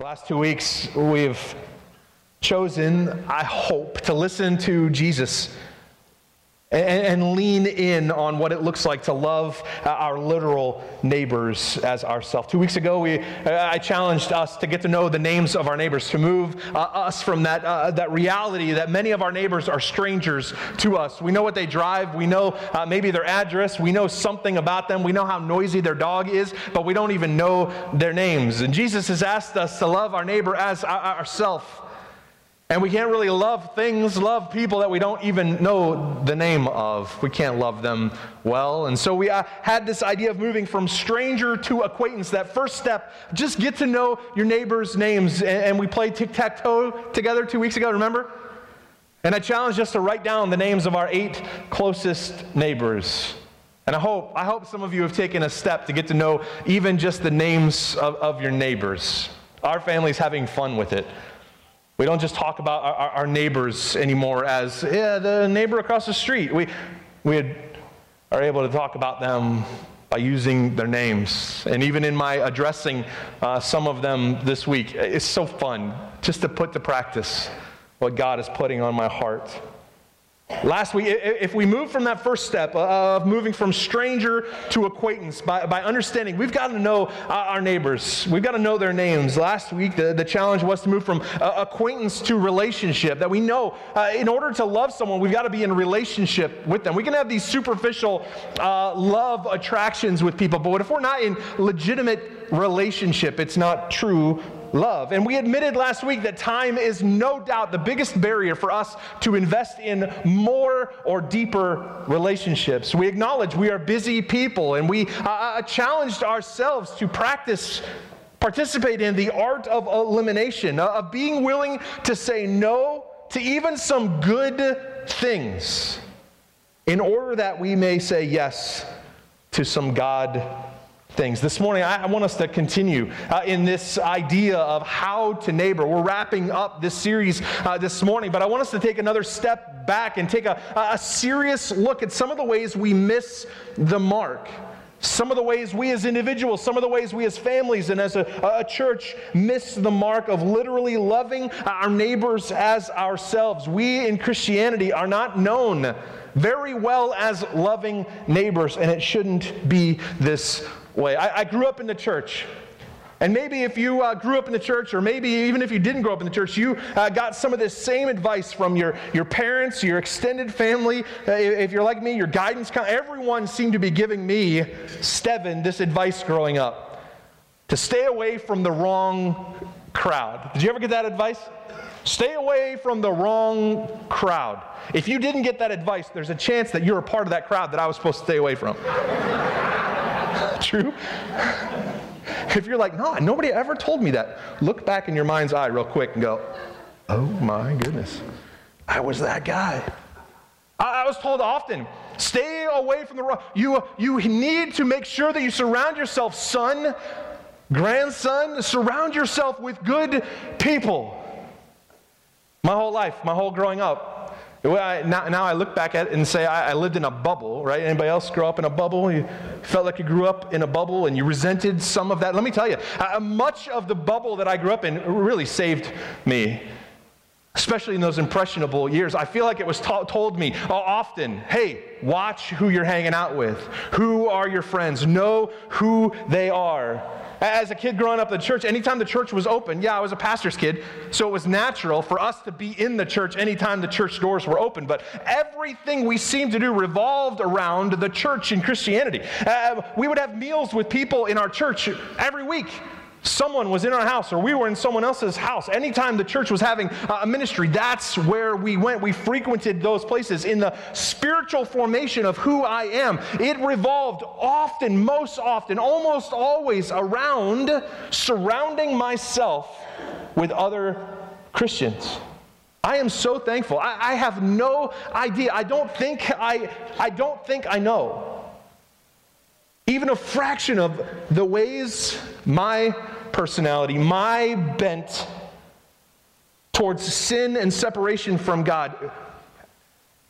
The last two weeks, we've chosen, I hope, to listen to Jesus and, and, lean in on what it looks like to love our literal neighbors as ourselves. Two weeks ago, we, I challenged us to get to know the names of our neighbors, to move uh, us from that, uh, that reality that many of our neighbors are strangers to us. We know what they drive, we know uh, maybe their address, we know something about them, we know how noisy their dog is, but we don't even know their names. And Jesus has asked us to love our neighbor as ourselves. And we can't really love things, love people that we don't even know the name of. We can't love them well. And so we uh, had this idea of moving from stranger to acquaintance. That first step, just get to know your neighbors' names. And, and we played tic tac toe together two weeks ago, remember? And I challenged us to write down the names of our eight closest neighbors. And I hope, I hope some of you have taken a step to get to know even just the names of, of your neighbors. Our family's having fun with it. We don't just talk about our, our neighbors anymore as, yeah, the neighbor across the street. We, we are able to talk about them by using their names. And even in my addressing uh, some of them this week, it's so fun just to put to practice what God is putting on my heart. Last week, if we move from that first step of moving from stranger to acquaintance by, by understanding, we've got to know our neighbors. We've got to know their names. Last week, the, the challenge was to move from uh, acquaintance to relationship. That we know uh, in order to love someone, we've got to be in relationship with them. We can have these superficial uh, love attractions with people, but if we're not in legitimate relationship, it's not true love. And we admitted last week that time is no doubt the biggest barrier for us to invest in more or deeper relationships. We acknowledge we are busy people and we uh, uh challenged ourselves to practice. Participate in the art of elimination, uh, of being willing to say no to even some good things in order that we may say yes to some God things. This morning, I, want us to continue uh, in this idea of how to neighbor. We're wrapping up this series uh, this morning, but I want us to take another step back and take a, a serious look at some of the ways we miss the mark. Some of the ways we as individuals, some of the ways we as families and as a, a, church miss the mark of literally loving our neighbors as ourselves. We in Christianity are not known very well as loving neighbors, and it shouldn't be this way. I, I grew up in the church. And maybe if you uh, grew up in the church, or maybe even if you didn't grow up in the church, you uh, got some of this same advice from your, your parents, your extended family. Uh, if you're like me, your guidance, everyone seemed to be giving me, Steven, this advice growing up to stay away from the wrong crowd. Did you ever get that advice? Stay away from the wrong crowd. If you didn't get that advice, there's a chance that you're a part of that crowd that I was supposed to stay away from. True? If you're like, no, nobody ever told me that, look back in your mind's eye real quick and go, oh my goodness, I was that guy. I, I was told often, stay away from the wrong. You, you need to make sure that you surround yourself, son, grandson, surround yourself with good people. My whole life, my whole growing up, I, now, now, I look back at it and say I, I, lived in a bubble, right? Anybody else grow up in a bubble? You felt like you grew up in a bubble and you resented some of that. Let me tell you, uh, much of the bubble that I grew up in really saved me, especially in those impressionable years. I feel like it was ta- told me often hey, watch who you're hanging out with, who are your friends, know who they are. As a kid growing up in the church, anytime the church was open, yeah, I was a pastor's kid, so it was natural for us to be in the church anytime the church doors were open. But everything we seemed to do revolved around the church in Christianity. Uh, we would have meals with people in our church every week. Someone was in our house or we were in someone else's house. Anytime the church was having uh, a ministry, that's where we went. We frequented those places. In the spiritual formation of who I am, it revolved often, most often, almost always around surrounding myself with other Christians. I am so thankful. I, I have no idea. I don't think I, I don't think I know even a fraction of the ways my personality, my bent towards sin and separation from God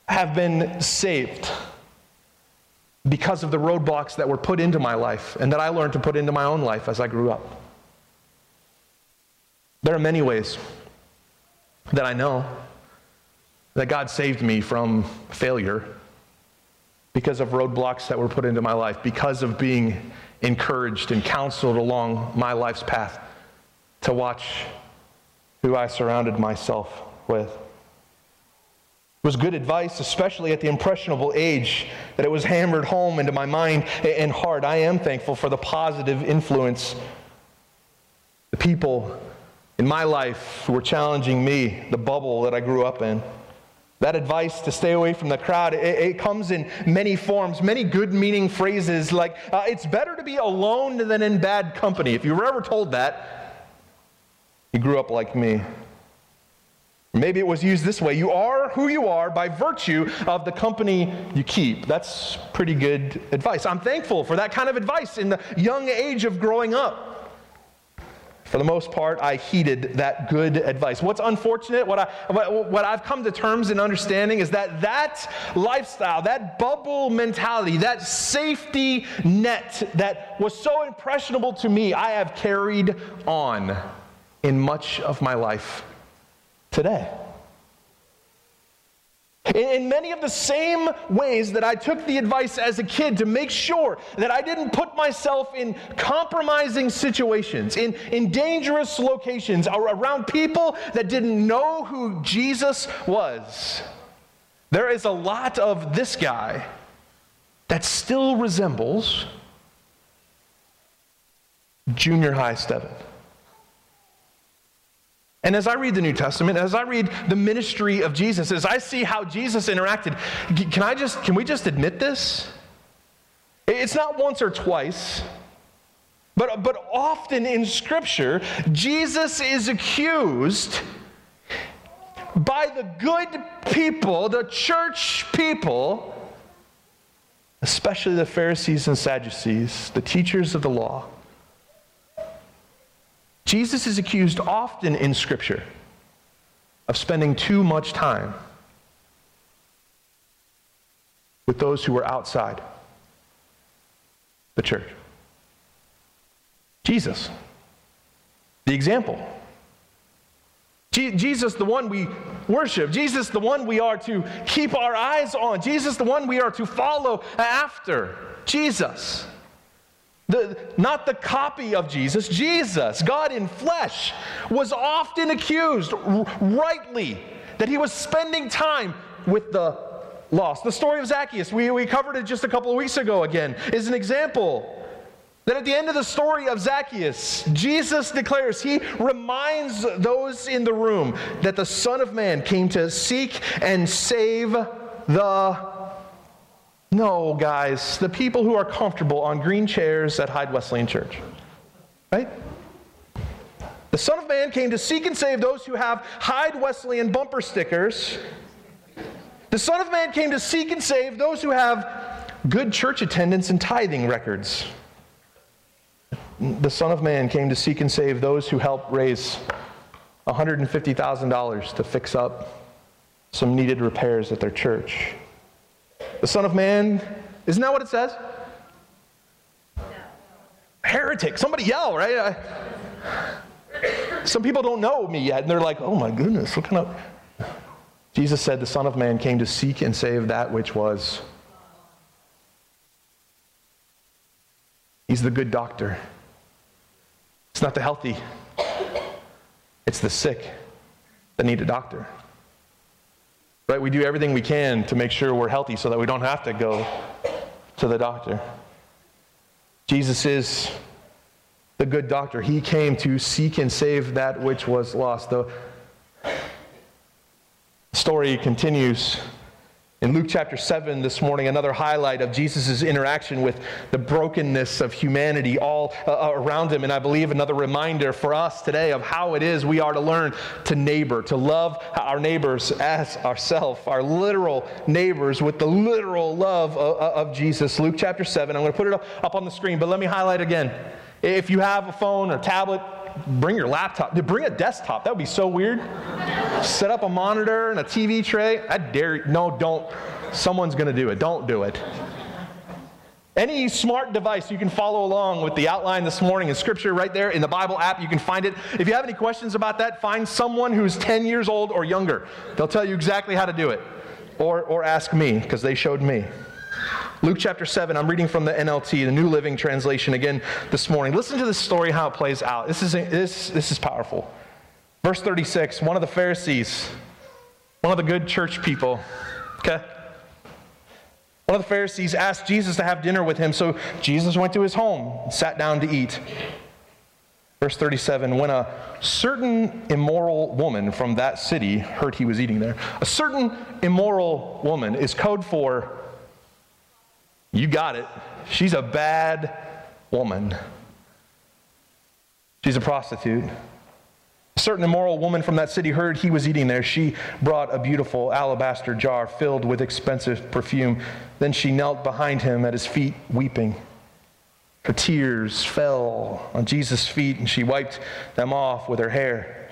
have been saved because of the roadblocks that were put into my life and that I learned to put into my own life as I grew up. There are many ways that I know that God saved me from failure because of roadblocks that were put into my life, because of being encouraged and counseled along my life's path to watch who I surrounded myself with. It was good advice, especially at the impressionable age, that it was hammered home into my mind and heart. I am thankful for the positive influence, the people in my life who were challenging me, the bubble that I grew up in. That advice to stay away from the crowd, it, it comes in many forms, many good meaning phrases like, uh, it's better to be alone than in bad company. If you were ever told that, you grew up like me. Maybe it was used this way You are who you are by virtue of the company you keep. That's pretty good advice. I'm thankful for that kind of advice in the young age of growing up. For the most part, I heeded that good advice. What's unfortunate, what, I, what I've come to terms in understanding is that that lifestyle, that bubble mentality, that safety net that was so impressionable to me, I have carried on in much of my life today. In many of the same ways that I took the advice as a kid to make sure that I didn't put myself in compromising situations, in, in dangerous locations, around people that didn't know who Jesus was. There is a lot of this guy that still resembles junior high Stephen. And as I read the New Testament, as I read the ministry of Jesus, as I see how Jesus interacted, can I just can we just admit this? It's not once or twice, but, but often in Scripture, Jesus is accused by the good people, the church people, especially the Pharisees and Sadducees, the teachers of the law Jesus is accused often in Scripture of spending too much time with those who are outside the church. Jesus, the example. Jesus, the one we worship. Jesus, the one we are to keep our eyes on. Jesus, the one we are to follow after. Jesus. The, not the copy of Jesus, Jesus, God in flesh, was often accused, rightly, that he was spending time with the lost. The story of Zacchaeus, we, we covered it just a couple of weeks ago again, is an example. That at the end of the story of Zacchaeus, Jesus declares, he reminds those in the room that the Son of Man came to seek and save the no, guys, the people who are comfortable on green chairs at Hyde Wesleyan Church. Right? The Son of Man came to seek and save those who have Hyde Wesleyan bumper stickers. The Son of Man came to seek and save those who have good church attendance and tithing records. The Son of Man came to seek and save those who help raise $150,000 to fix up some needed repairs at their church. The Son of Man, isn't that what it says? Heretic. Somebody yell, right? I, some people don't know me yet, and they're like, oh my goodness, what kind of. Jesus said, The Son of Man came to seek and save that which was. He's the good doctor. It's not the healthy, it's the sick that need a doctor. Right? We do everything we can to make sure we're healthy so that we don't have to go to the doctor. Jesus is the good doctor. He came to seek and save that which was lost. The story continues in Luke chapter 7 this morning, another highlight of Jesus' interaction with the brokenness of humanity all uh, uh, around him. And I believe another reminder for us today of how it is we are to learn to neighbor, to love our neighbors as ourselves, our literal neighbors with the literal love of, of Jesus. Luke chapter 7. I'm going to put it up on the screen, but let me highlight again. If you have a phone or tablet, bring your laptop. Bring a desktop. That would be so weird. Set up a monitor and a TV tray. I dare you. No, don't. Someone's going to do it. Don't do it. Any smart device, you can follow along with the outline this morning in Scripture right there in the Bible app. You can find it. If you have any questions about that, find someone who's 10 years old or younger. They'll tell you exactly how to do it. Or, or ask me, because they showed me. Luke chapter 7, I'm reading from the NLT, the New Living Translation, again this morning. Listen to this story, how it plays out. This is, this, this is powerful. Verse 36 one of the Pharisees, one of the good church people, okay? One of the Pharisees asked Jesus to have dinner with him, so Jesus went to his home and sat down to eat. Verse 37 When a certain immoral woman from that city heard he was eating there, a certain immoral woman is code for you got it. She's a bad woman. She's a prostitute. A certain immoral woman from that city heard he was eating there. She brought a beautiful alabaster jar filled with expensive perfume. Then she knelt behind him at his feet, weeping. Her tears fell on Jesus' feet, and she wiped them off with her hair.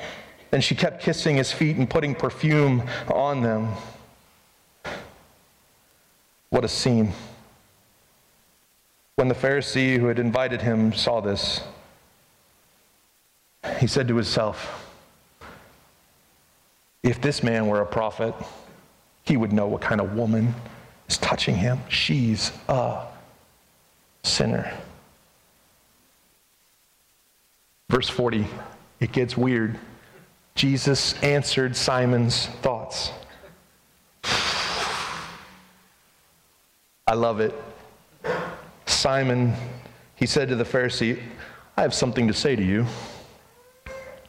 Then she kept kissing his feet and putting perfume on them. What a scene. When the Pharisee who had invited him saw this, he said to himself, If this man were a prophet, he would know what kind of woman is touching him. She's a sinner. Verse 40, it gets weird. Jesus answered Simon's thoughts. I love it. Simon, he said to the Pharisee, I have something to say to you.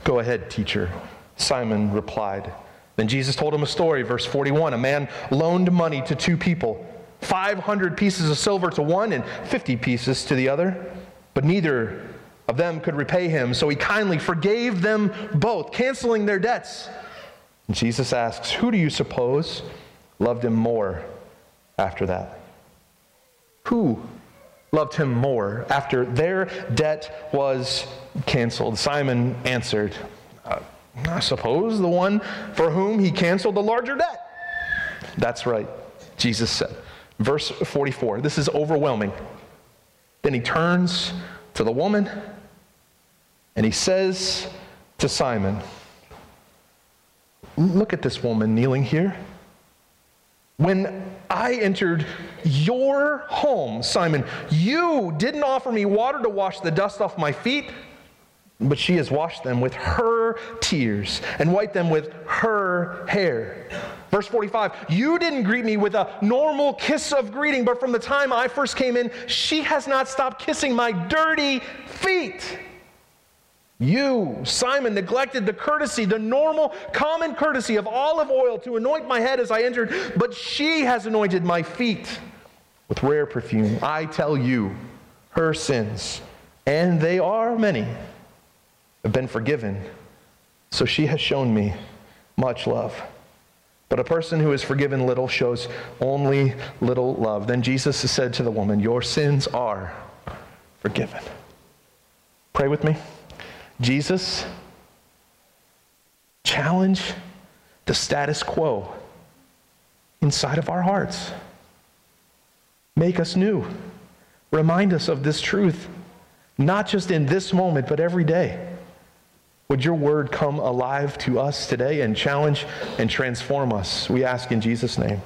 Go ahead, teacher. Simon replied. Then Jesus told him a story, verse 41. A man loaned money to two people 500 pieces of silver to one and 50 pieces to the other, but neither of them could repay him, so he kindly forgave them both, canceling their debts. And Jesus asks, Who do you suppose loved him more after that? Who loved him more after their debt was canceled. Simon answered, uh, I suppose the one for whom he canceled the larger debt. That's right, Jesus said. Verse 44, this is overwhelming. Then he turns to the woman and he says to Simon, Look at this woman kneeling here. When I entered your home, Simon, you didn't offer me water to wash the dust off my feet, but she has washed them with her tears and wiped them with her hair. Verse 45, you didn't greet me with a normal kiss of greeting, but from the time I first came in, she has not stopped kissing my dirty feet. You, Simon, neglected the courtesy, the normal, common courtesy of olive oil to anoint my head as I entered, but she has anointed my feet with rare perfume. I tell you, her sins, and they are many, have been forgiven. So she has shown me much love. But a person who is forgiven little shows only little love. Then Jesus said to the woman, Your sins are forgiven. Pray with me. Jesus, challenge the status quo inside of our hearts. Make us new. Remind us of this truth, not just in this moment, but every day. Would your word come alive to us today and challenge and transform us? We ask in Jesus' name.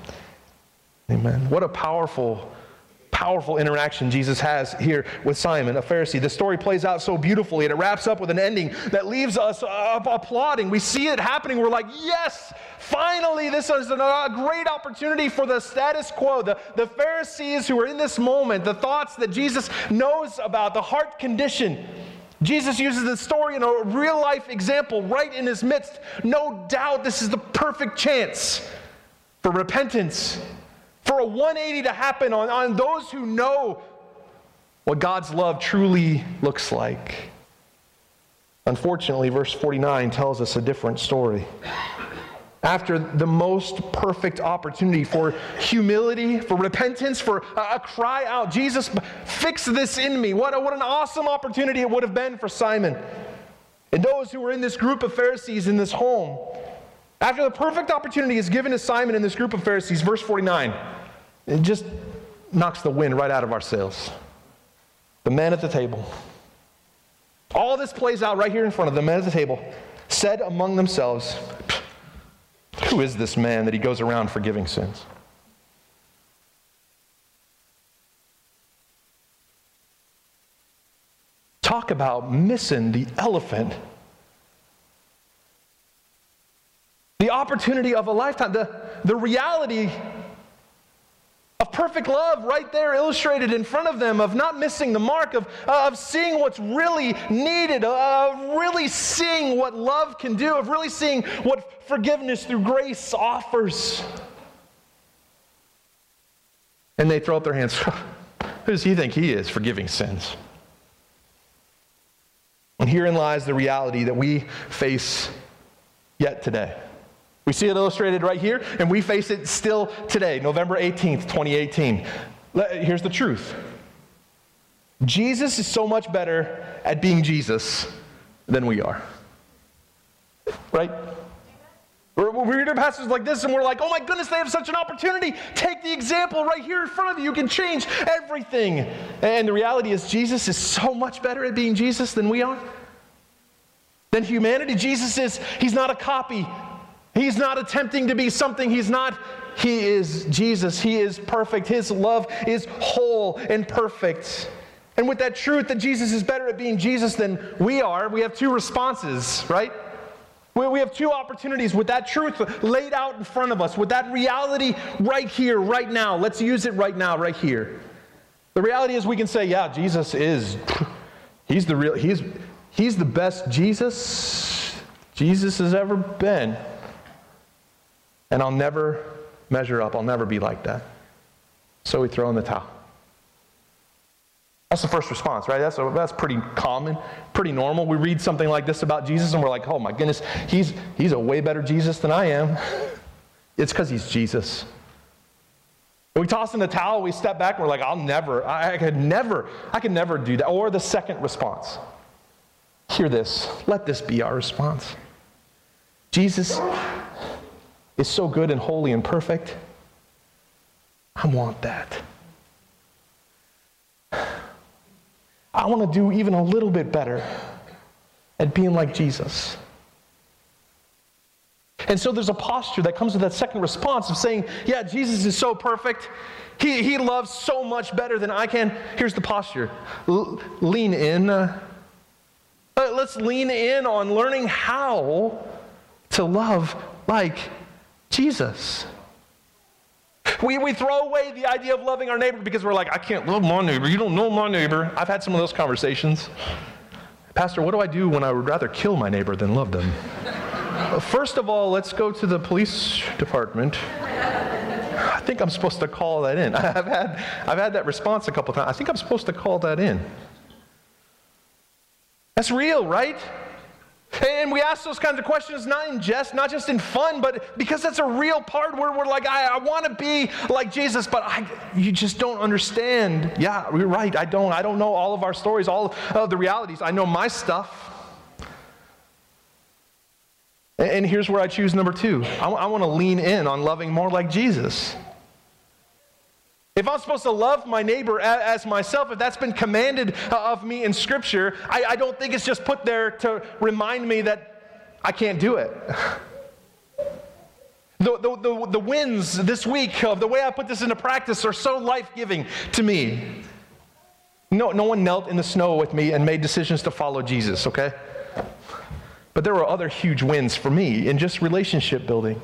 Amen. What a powerful powerful interaction Jesus has here with Simon, a Pharisee. The story plays out so beautifully and it wraps up with an ending that leaves us uh, applauding. We see it happening. We're like, yes, finally, this is a great opportunity for the status quo, the, the Pharisees who are in this moment, the thoughts that Jesus knows about, the heart condition. Jesus uses the story in a real life example right in his midst. No doubt this is the perfect chance for repentance for a 180 to happen on, on those who know what God's love truly looks like. Unfortunately, verse 49 tells us a different story. After the most perfect opportunity for humility, for repentance, for a, a cry out, Jesus, fix this in me. What, a, what an awesome opportunity it would have been for Simon and those who were in this group of Pharisees in this home. After the perfect opportunity is given to Simon and this group of Pharisees, verse 49, it just knocks the wind right out of our sails. The men at the table. All this plays out right here in front of the men at the table, said among themselves, Who is this man that he goes around forgiving sins? Talk about missing the elephant. The opportunity of a lifetime, the, the reality of perfect love right there illustrated in front of them, of not missing the mark, of, of seeing what's really needed, of really seeing what love can do, of really seeing what forgiveness through grace offers. And they throw up their hands. Who does he think he is, forgiving sins? And herein lies the reality that we face yet today. We see it illustrated right here, and we face it still today, November 18th, 2018. Here's the truth Jesus is so much better at being Jesus than we are. Right? We read passages like this and we're like, oh my goodness, they have such an opportunity. Take the example right here in front of you. You can change everything. And the reality is, Jesus is so much better at being Jesus than we are. Than humanity. Jesus is, he's not a copy. He's not attempting to be something he's not. He is Jesus. He is perfect. His love is whole and perfect. And with that truth that Jesus is better at being Jesus than we are, we have two responses, right? We have two opportunities with that truth laid out in front of us, with that reality right here, right now. Let's use it right now, right here. The reality is we can say, yeah, Jesus is, he's the real, he's, he's the best Jesus Jesus has ever been. And I'll never measure up. I'll never be like that. So we throw in the towel. That's the first response, right? That's, a, that's pretty common, pretty normal. We read something like this about Jesus and we're like, oh my goodness, he's, he's a way better Jesus than I am. It's because he's Jesus. We toss in the towel, we step back, and we're like, I'll never, I, I could never, I could never do that. Or the second response. Hear this. Let this be our response. Jesus is so good and holy and perfect. I want that. I want to do even a little bit better at being like Jesus. And so there's a posture that comes with that second response of saying, Yeah, Jesus is so perfect. He, he loves so much better than I can. Here's the posture L- lean in. Uh, let's lean in on learning how to love like Jesus. We, we throw away the idea of loving our neighbor because we're like, I can't love my neighbor. You don't know my neighbor. I've had some of those conversations. Pastor, what do I do when I would rather kill my neighbor than love them? Uh, first of all, let's go to the police department. I think I'm supposed to call that in. I've had, I've had that response a couple times. I think I'm supposed to call that in. That's real, right? And we ask those kinds of questions not in jest, not just in fun, but because that's a real part where we're like, I, I want to be like Jesus, but I, you just don't understand. Yeah, you're right. I don't. I don't know all of our stories, all of the realities. I know my stuff. And here's where I choose number two I, I want to lean in on loving more like Jesus. If I'm supposed to love my neighbor as myself, if that's been commanded uh, of me in Scripture, I, I don't think it's just put there to remind me that I can't do it. The, the, the, the wins this week of the way I put this into practice are so life giving to me. No, no one knelt in the snow with me and made decisions to follow Jesus, okay? But there were other huge wins for me in just relationship building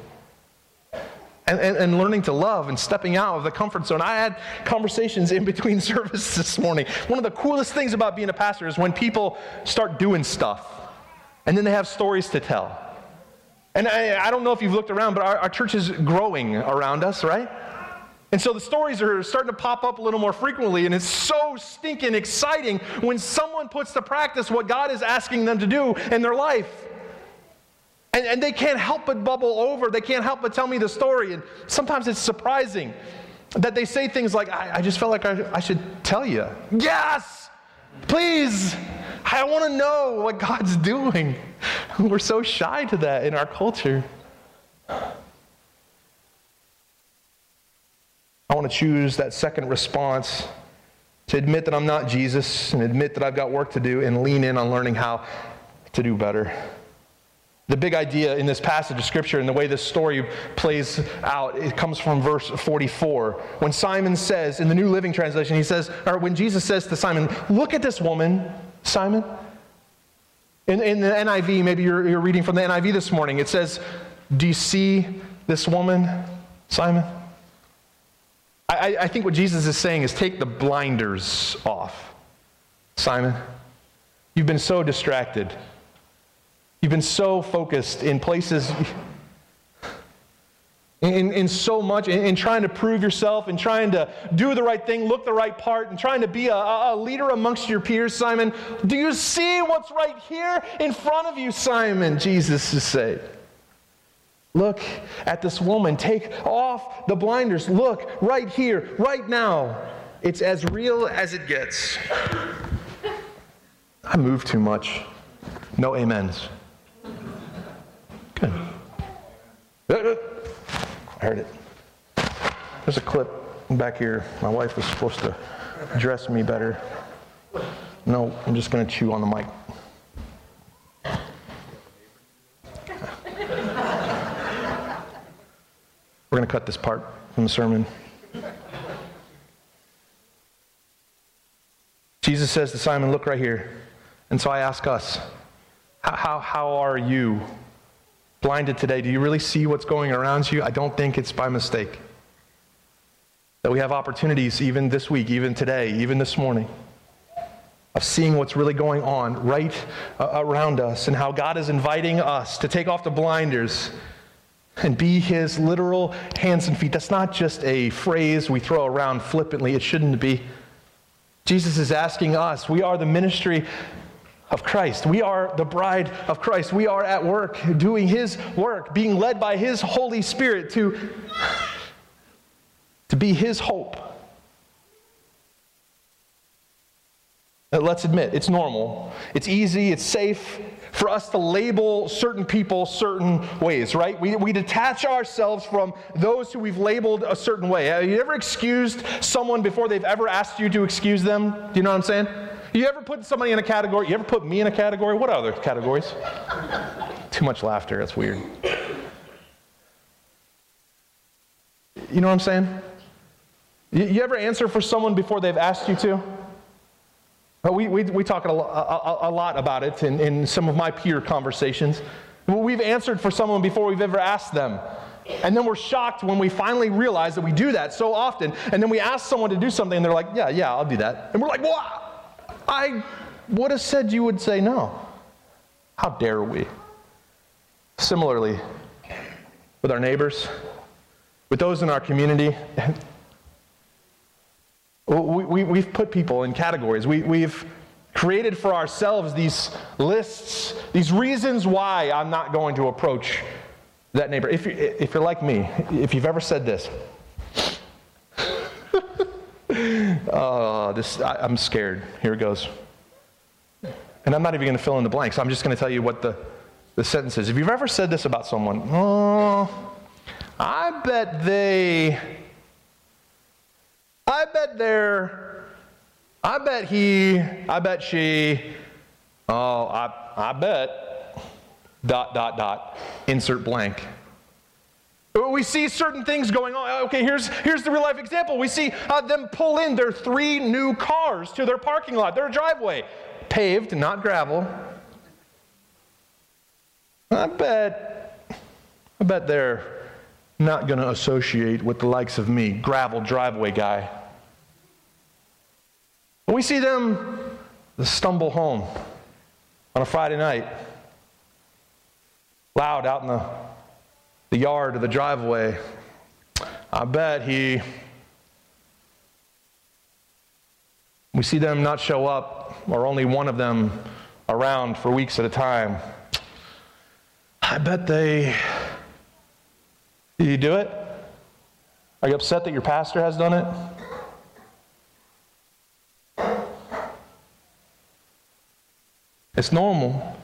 and, and, and, learning to love and stepping out of the comfort zone. I had conversations in between services this morning. One of the coolest things about being a pastor is when people start doing stuff and then they have stories to tell. And I, I don't know if you've looked around, but our, our church is growing around us, right? And so the stories are starting to pop up a little more frequently, and it's so stinking exciting when someone puts to practice what God is asking them to do in their life. And, and they can't help but bubble over. They can't help but tell me the story. And sometimes it's surprising that they say things like, I, I just felt like I, I should tell you. Yes, please. I want to know what God's doing. We're so shy to that in our culture. I want to choose that second response to admit that I'm not Jesus and admit that I've got work to do and lean in on learning how to do better. The big idea in this passage of Scripture and the way this story plays out, it comes from verse 44. When Simon says, in the New Living Translation, he says, or when Jesus says to Simon, Look at this woman, Simon. In, in the NIV, maybe you're, you're reading from the NIV this morning, it says, Do you see this woman, Simon? I, I think what Jesus is saying is take the blinders off, Simon. You've been so distracted. You've been so focused in places, in, in so much, in, in trying to prove yourself, in trying to do the right thing, look the right part, and trying to be a, a leader amongst your peers, Simon. Do you see what's right here in front of you, Simon? Jesus is saying. Look at this woman. Take off the blinders. Look right here, right now. It's as real as it gets. I move too much. No amens. Good. Uh, uh. I heard it. There's a clip back here. My wife was supposed to dress me better. No, I'm just going to chew on the mic. We're going to cut this part from the sermon. Jesus says to Simon, Look right here. And so I ask us, how, how, how are you blinded today? Do you really see what's going around you? I don't think it's by mistake. That we have opportunities even this week, even today, even this morning, of seeing what's really going on right uh, around us and how God is inviting us to take off the blinders and be his literal hands and feet. That's not just a phrase we throw around flippantly, it shouldn't be. Jesus is asking us, we are the ministry of Christ. We are the bride of Christ. We are at work doing His work, being led by His Holy Spirit to, to be His hope. Let's admit, it's normal, it's easy, it's safe for us to label certain people certain ways, right? We, we detach ourselves from those who we've labeled a certain way. Have you ever excused someone before they've ever asked you to excuse them? Do you know what I'm saying? You ever put somebody in a category? You ever put me in a category? What other categories? Too much laughter. That's weird. You know what I'm saying? You, you ever answer for someone before they've asked you to? We, we, we talk a, a, a lot about it in, in some of my peer conversations. We've answered for someone before we've ever asked them. And then we're shocked when we finally realize that we do that so often. And then we ask someone to do something and they're like, yeah, yeah, I'll do that. And we're like, what? I would have said you would say no. How dare we? Similarly, with our neighbors, with those in our community, we, we, have put people in categories. We, we've created for ourselves these lists, these reasons why I'm not going to approach that neighbor. If, if you're like me, if you've ever said this, oh, this, I, I'm scared. Here it goes. And I'm not even going to fill in the blanks. I'm just going to tell you what the, the sentence is. If you've ever said this about someone, oh, I bet they, I bet they're, I bet he, I bet she, oh, I, I bet, dot, dot, dot, insert blank. We see certain things going on. Okay, here's, here's the real life example. We see uh, them pull in their three new cars to their parking lot, their driveway, paved, not gravel. I bet, I bet they're not going to associate with the likes of me, gravel driveway guy. But We see them stumble home on a Friday night, loud out in the the yard or the driveway, I bet he, we see them not show up, or only one of them around for weeks at a time. I bet they, did you do it? Are you upset that your pastor has done it? It's normal.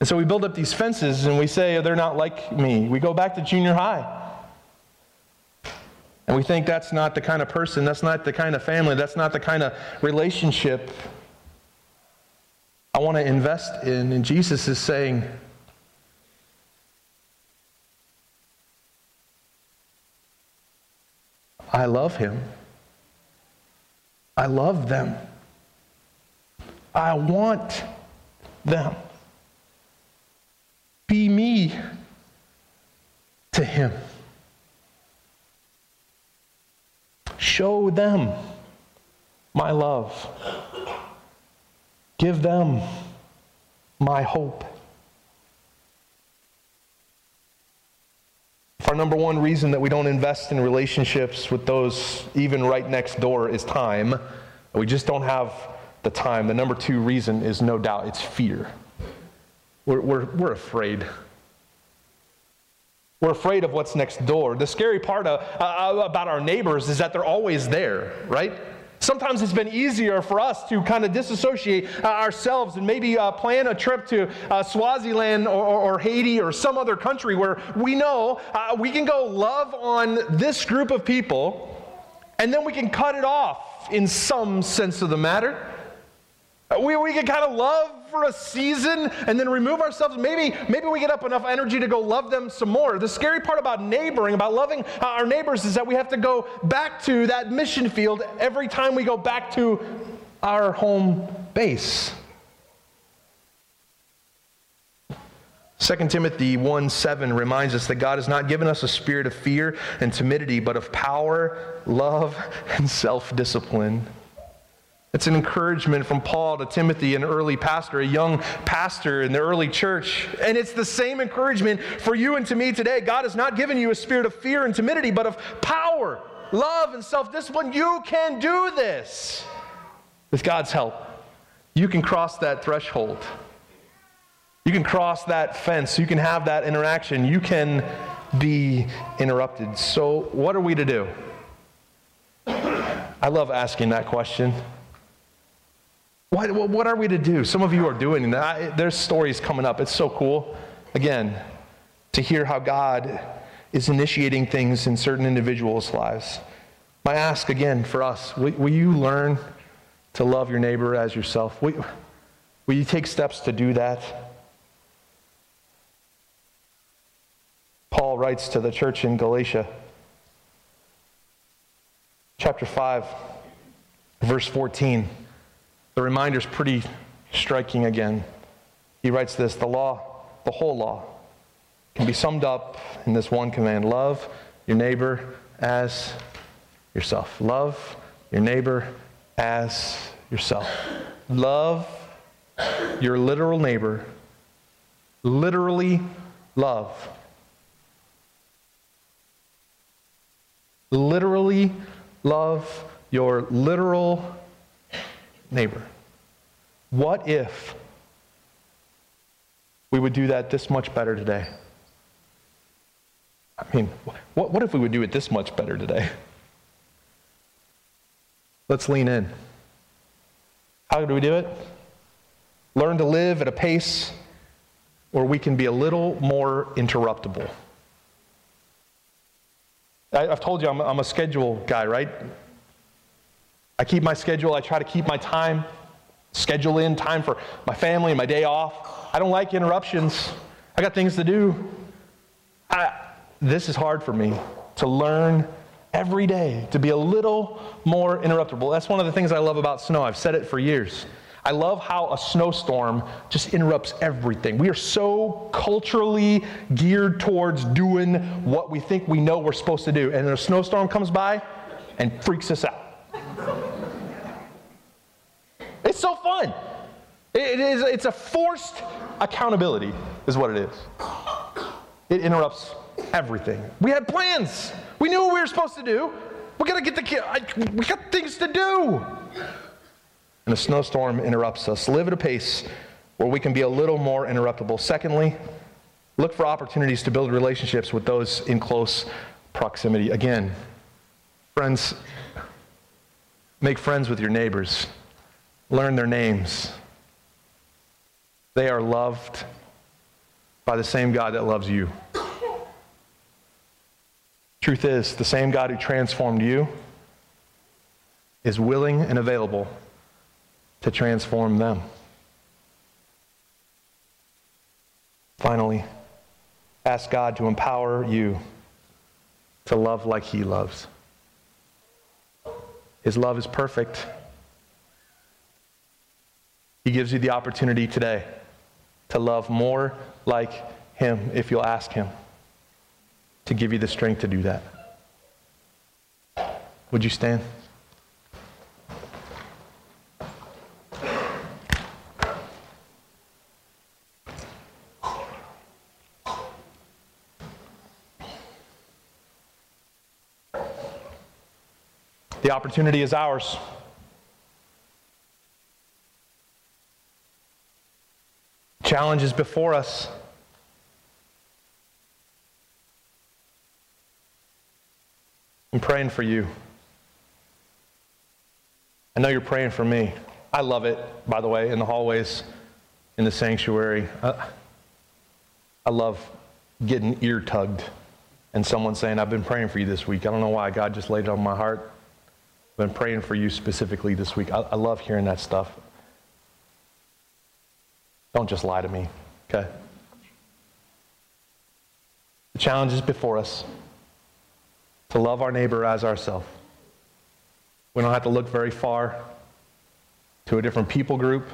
And so we build up these fences and we say, oh, they're not like me. We go back to junior high. And we think that's not the kind of person, that's not the kind of family, that's not the kind of relationship I want to invest in. And Jesus is saying, I love him. I love them. I want them. To him. Show them my love. Give them my hope. If our number one reason that we don't invest in relationships with those even right next door is time, we just don't have the time, the number two reason is no doubt it's fear. We're, we're, we're afraid. We're afraid of what's next door. The scary part of, uh, about our neighbors is that they're always there, right? Sometimes it's been easier for us to kind of disassociate uh, ourselves and maybe uh, plan a trip to uh, Swaziland or, or, or, Haiti or some other country where we know uh, we can go love on this group of people and then we can cut it off in some sense of the matter. Uh, we, we can kind of love for a season and then remove ourselves. Maybe, maybe we get up enough energy to go love them some more. The scary part about neighboring, about loving uh, our neighbors, is that we have to go back to that mission field every time we go back to our home base. 2 Timothy 1 7 reminds us that God has not given us a spirit of fear and timidity, but of power, love, and self discipline. It's an encouragement from Paul to Timothy, an early pastor, a young pastor in the early church. And it's the same encouragement for you and to me today. God has not given you a spirit of fear and timidity, but of power, love, and self discipline. You can do this with God's help. You can cross that threshold. You can cross that fence. You can have that interaction. You can be interrupted. So, what are we to do? I love asking that question. What, what are we to do? Some of you are doing that. There's stories coming up. It's so cool. Again, to hear how God is initiating things in certain individuals' lives. My ask again for us will, will you learn to love your neighbor as yourself? Will, will you take steps to do that? Paul writes to the church in Galatia, chapter 5, verse 14. The reminder is pretty striking again. He writes this the law, the whole law, can be summed up in this one command love your neighbor as yourself. Love your neighbor as yourself. Love your literal neighbor. Literally love. Literally love your literal neighbor. What if we would do that this much better today? I mean, what, what if we would do it this much better today? Let's lean in. How do we do it? Learn to live at a pace where we can be a little more interruptible. I, have told you I'm, I'm a schedule guy, right? I keep my schedule. I try to keep my time, schedule in time for my family and my day off. I don't like interruptions. I got things to do. I, this is hard for me to learn every day to be a little more interruptible. That's one of the things I love about snow. I've said it for years. I love how a snowstorm just interrupts everything. We are so culturally geared towards doing what we think we know we're supposed to do. And a snowstorm comes by and freaks us out. It's so fun. It is, it's a forced accountability, is what it is. It interrupts everything. We had plans. We knew what we were supposed to do. We gotta get the kid. We got things to do. And a snowstorm interrupts us. Live at a pace where we can be a little more interruptible. Secondly, look for opportunities to build relationships with those in close proximity. Again, friends, make friends with your neighbors. Learn their names. They are loved by the same God that loves you. Truth is, the same God who transformed you is willing and available to transform them. Finally, ask God to empower you to love like He loves. His love is perfect. He gives you the opportunity today to love more like Him if you'll ask Him to give you the strength to do that. Would you stand? The opportunity is ours. Challenge is before us. I'm praying for you. I know you're praying for me. I love it, by the way, in the hallways, in the sanctuary. Uh, I love getting ear tugged and someone saying, I've been praying for you this week. I don't know why. God just laid it on my heart. I've been praying for you specifically this week. I, I love hearing that stuff. Don't just lie to me, okay? The challenge is before us to love our neighbor as ourselves. We don't have to look very far to a different people group,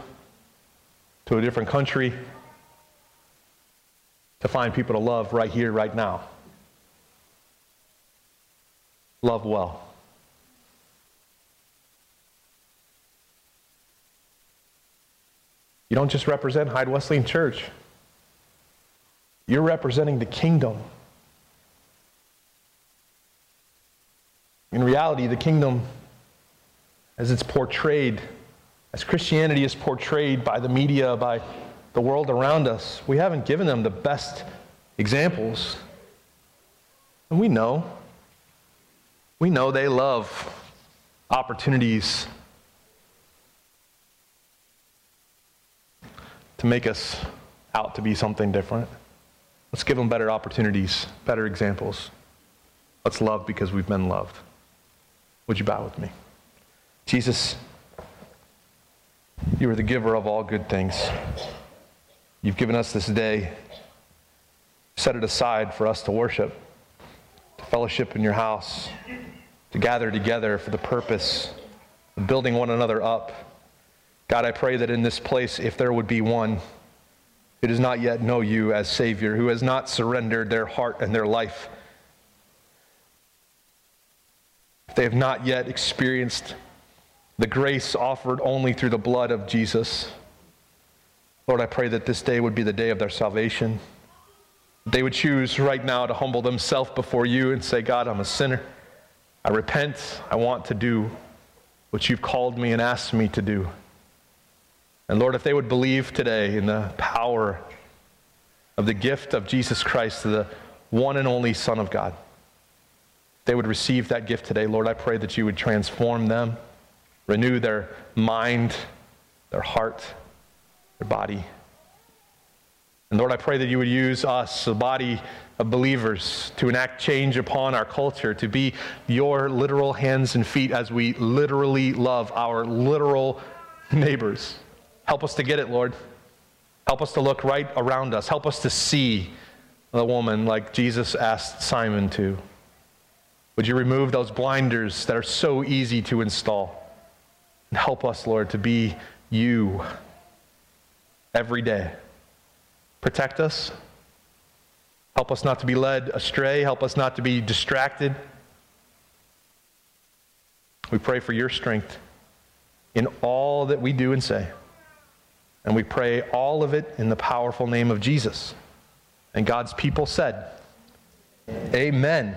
to a different country, to find people to love right here, right now. Love well. You don't just represent Hyde Wesleyan Church, you're representing the kingdom. In reality, the kingdom, as it's portrayed, as Christianity is portrayed by the media, by the world around us, we haven't given them the best examples. And we know. We know they love opportunities to make us out to be something different. Let's give them better opportunities, better examples. Let's love because we've been loved. Would you bow with me? Jesus, you are the giver of all good things. You've given us this day, set it aside for us to worship, to fellowship in your house, to gather together for the purpose of building one another up. God, I pray that in this place, if there would be one who does not yet know you as Savior, who has not surrendered their heart and their life They have not yet experienced the grace offered only through the blood of Jesus. Lord, I pray that this day would be the day of their salvation. They would choose right now to humble themselves before you and say, God, I'm a sinner. I repent. I want to do what you've called me and asked me to do. And Lord, if they would believe today in the power of the gift of Jesus Christ, the one and only Son of God, they would receive that gift today. Lord, I pray that you would transform them, renew their mind, their heart, their body. And Lord, I pray that you would use us, the body of believers, to enact change upon our culture, to be your literal hands and feet as we literally love our literal neighbors. Help us to get it, Lord. Help us to look right around us. Help us to see the woman like Jesus asked Simon to. Would you remove those blinders that are so easy to install? And help us, Lord, to be you every day. Protect us. Help us not to be led astray. Help us not to be distracted. We pray for your strength in all that we do and say. And we pray all of it in the powerful name of Jesus. And God's people said, Amen.